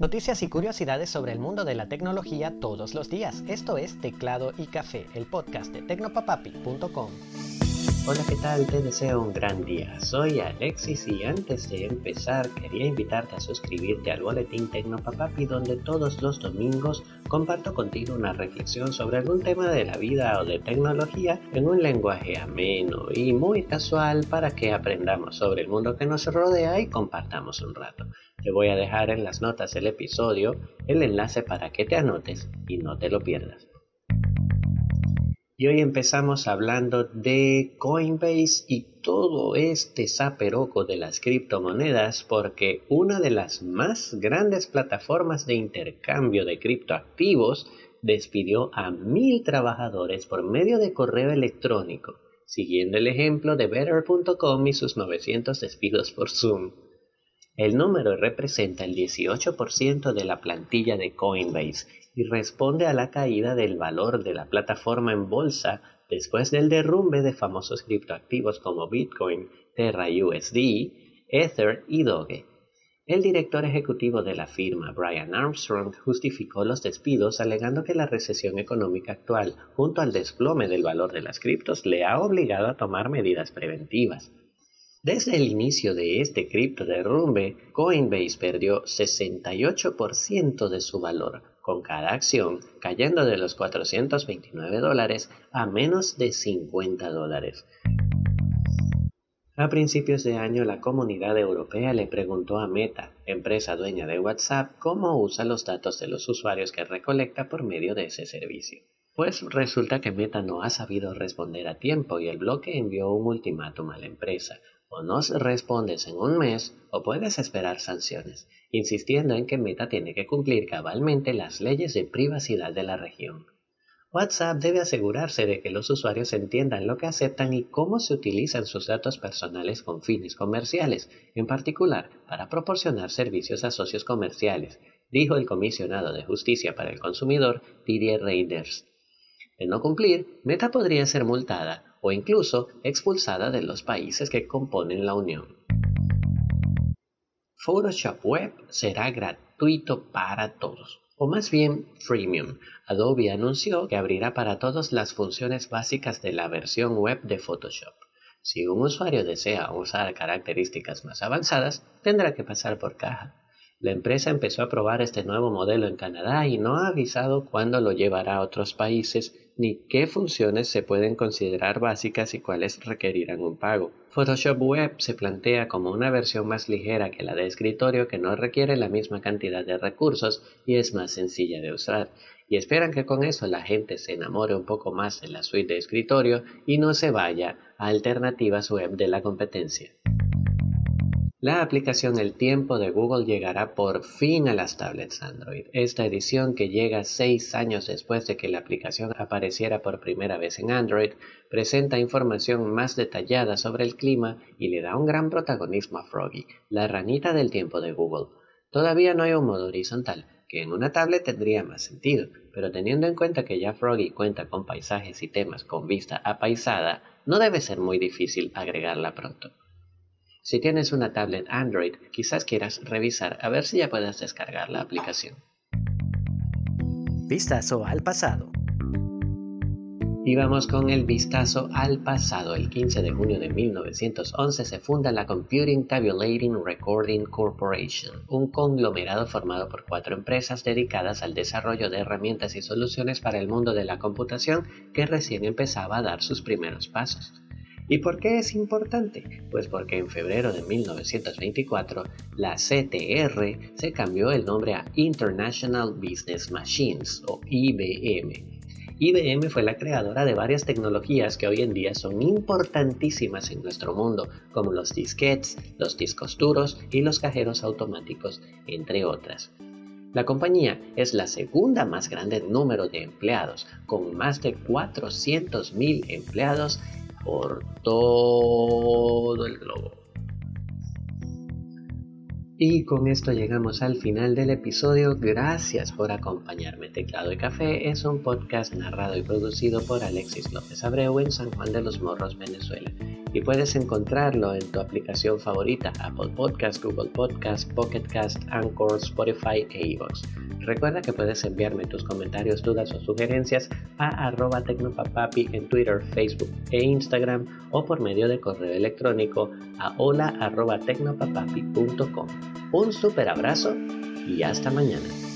Noticias y curiosidades sobre el mundo de la tecnología todos los días. Esto es Teclado y Café, el podcast de tecnopapapi.com. Hola, ¿qué tal? Te deseo un gran día. Soy Alexis y antes de empezar quería invitarte a suscribirte al boletín Tecnopapapi donde todos los domingos comparto contigo una reflexión sobre algún tema de la vida o de tecnología en un lenguaje ameno y muy casual para que aprendamos sobre el mundo que nos rodea y compartamos un rato. Te voy a dejar en las notas del episodio el enlace para que te anotes y no te lo pierdas. Y hoy empezamos hablando de Coinbase y todo este saperoco de las criptomonedas porque una de las más grandes plataformas de intercambio de criptoactivos despidió a mil trabajadores por medio de correo electrónico, siguiendo el ejemplo de Better.com y sus 900 despidos por Zoom. El número representa el 18% de la plantilla de Coinbase y responde a la caída del valor de la plataforma en bolsa después del derrumbe de famosos criptoactivos como Bitcoin, Terra USD, Ether y Doge. El director ejecutivo de la firma, Brian Armstrong, justificó los despidos alegando que la recesión económica actual, junto al desplome del valor de las criptos, le ha obligado a tomar medidas preventivas. Desde el inicio de este cripto derrumbe, Coinbase perdió 68% de su valor, con cada acción cayendo de los 429 dólares a menos de 50 dólares. A principios de año la comunidad europea le preguntó a Meta, empresa dueña de WhatsApp, cómo usa los datos de los usuarios que recolecta por medio de ese servicio. Pues resulta que Meta no ha sabido responder a tiempo y el bloque envió un ultimátum a la empresa, o nos respondes en un mes o puedes esperar sanciones, insistiendo en que Meta tiene que cumplir cabalmente las leyes de privacidad de la región. WhatsApp debe asegurarse de que los usuarios entiendan lo que aceptan y cómo se utilizan sus datos personales con fines comerciales, en particular para proporcionar servicios a socios comerciales, dijo el comisionado de Justicia para el Consumidor, Didier Reinders. De no cumplir, Meta podría ser multada o incluso expulsada de los países que componen la Unión. Photoshop Web será gratuito para todos, o más bien freemium. Adobe anunció que abrirá para todos las funciones básicas de la versión web de Photoshop. Si un usuario desea usar características más avanzadas, tendrá que pasar por caja. La empresa empezó a probar este nuevo modelo en Canadá y no ha avisado cuándo lo llevará a otros países ni qué funciones se pueden considerar básicas y cuáles requerirán un pago. Photoshop Web se plantea como una versión más ligera que la de escritorio que no requiere la misma cantidad de recursos y es más sencilla de usar. Y esperan que con eso la gente se enamore un poco más de la suite de escritorio y no se vaya a alternativas web de la competencia. La aplicación El Tiempo de Google llegará por fin a las tablets Android. Esta edición, que llega seis años después de que la aplicación apareciera por primera vez en Android, presenta información más detallada sobre el clima y le da un gran protagonismo a Froggy, la ranita del tiempo de Google. Todavía no hay un modo horizontal, que en una tablet tendría más sentido, pero teniendo en cuenta que ya Froggy cuenta con paisajes y temas con vista apaisada, no debe ser muy difícil agregarla pronto. Si tienes una tablet Android, quizás quieras revisar a ver si ya puedes descargar la aplicación. Vistazo al pasado. Y vamos con el vistazo al pasado. El 15 de junio de 1911 se funda la Computing Tabulating Recording Corporation, un conglomerado formado por cuatro empresas dedicadas al desarrollo de herramientas y soluciones para el mundo de la computación que recién empezaba a dar sus primeros pasos. ¿Y por qué es importante? Pues porque en febrero de 1924 la CTR se cambió el nombre a International Business Machines o IBM. IBM fue la creadora de varias tecnologías que hoy en día son importantísimas en nuestro mundo, como los disquets, los discos duros y los cajeros automáticos, entre otras. La compañía es la segunda más grande en número de empleados, con más de 400.000 empleados por todo el globo. Y con esto llegamos al final del episodio. Gracias por acompañarme. Teclado y Café es un podcast narrado y producido por Alexis López Abreu en San Juan de los Morros, Venezuela. Y puedes encontrarlo en tu aplicación favorita, Apple Podcast, Google Podcast, Pocket Cast, Anchor, Spotify e iVoox. Recuerda que puedes enviarme tus comentarios, dudas o sugerencias a arroba tecnopapapi en Twitter, Facebook e Instagram o por medio de correo electrónico a hola. Un super abrazo y hasta mañana.